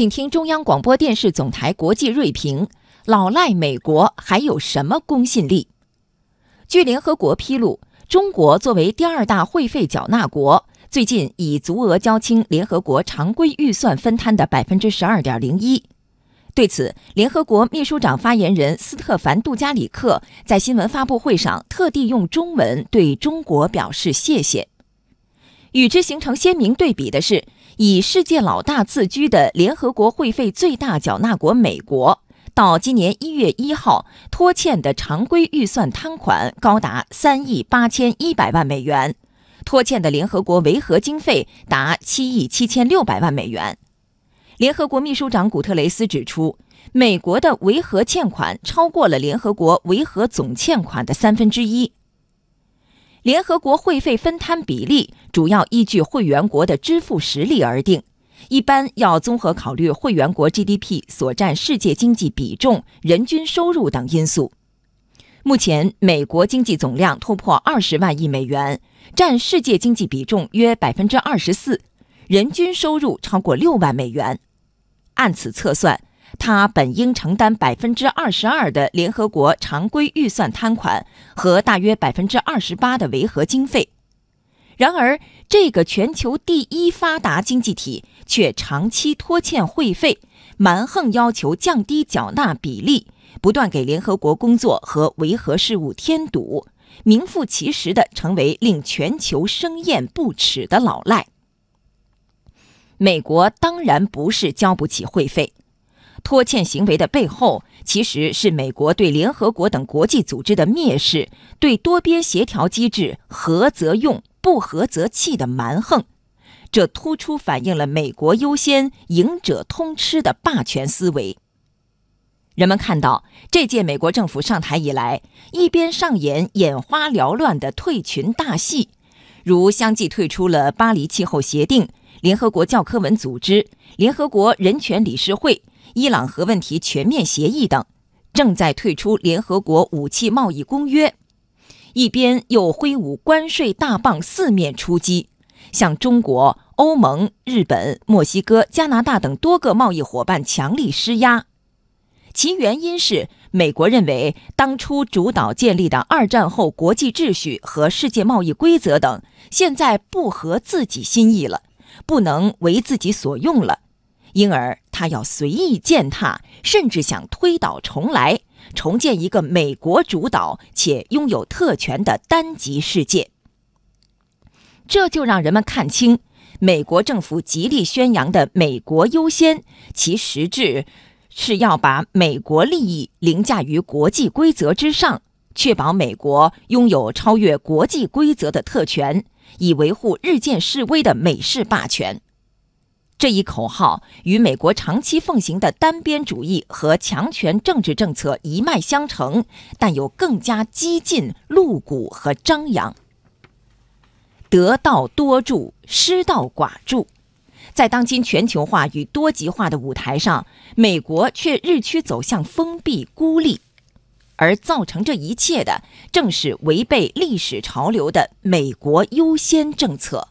请听中央广播电视总台国际锐评：老赖美国还有什么公信力？据联合国披露，中国作为第二大会费缴纳国，最近已足额交清联合国常规预算分摊的百分之十二点零一。对此，联合国秘书长发言人斯特凡·杜加里克在新闻发布会上特地用中文对中国表示谢谢。与之形成鲜明对比的是，以世界老大自居的联合国会费最大缴纳国美国，到今年一月一号拖欠的常规预算摊款高达三亿八千一百万美元，拖欠的联合国维和经费达七亿七千六百万美元。联合国秘书长古特雷斯指出，美国的维和欠款超过了联合国维和总欠款的三分之一。联合国会费分摊比例主要依据会员国的支付实力而定，一般要综合考虑会员国 GDP 所占世界经济比重、人均收入等因素。目前，美国经济总量突破二十万亿美元，占世界经济比重约百分之二十四，人均收入超过六万美元。按此测算。他本应承担百分之二十二的联合国常规预算摊款和大约百分之二十八的维和经费，然而这个全球第一发达经济体却长期拖欠会费，蛮横要求降低缴纳比例，不断给联合国工作和维和事务添堵，名副其实的成为令全球生厌不耻的老赖。美国当然不是交不起会费。拖欠行为的背后，其实是美国对联合国等国际组织的蔑视，对多边协调机制合则用，不合则弃的蛮横。这突出反映了美国优先、赢者通吃的霸权思维。人们看到，这届美国政府上台以来，一边上演眼花缭乱的退群大戏，如相继退出了巴黎气候协定、联合国教科文组织、联合国人权理事会。伊朗核问题全面协议等，正在退出联合国武器贸易公约，一边又挥舞关税大棒四面出击，向中国、欧盟、日本、墨西哥、加拿大等多个贸易伙伴强力施压。其原因是美国认为，当初主导建立的二战后国际秩序和世界贸易规则等，现在不合自己心意了，不能为自己所用了。因而，他要随意践踏，甚至想推倒重来，重建一个美国主导且拥有特权的单极世界。这就让人们看清，美国政府极力宣扬的“美国优先”，其实质是要把美国利益凌驾于国际规则之上，确保美国拥有超越国际规则的特权，以维护日渐式微的美式霸权。这一口号与美国长期奉行的单边主义和强权政治政策一脉相承，但又更加激进、露骨和张扬。得道多助，失道寡助。在当今全球化与多极化的舞台上，美国却日趋走向封闭孤立，而造成这一切的，正是违背历史潮流的“美国优先”政策。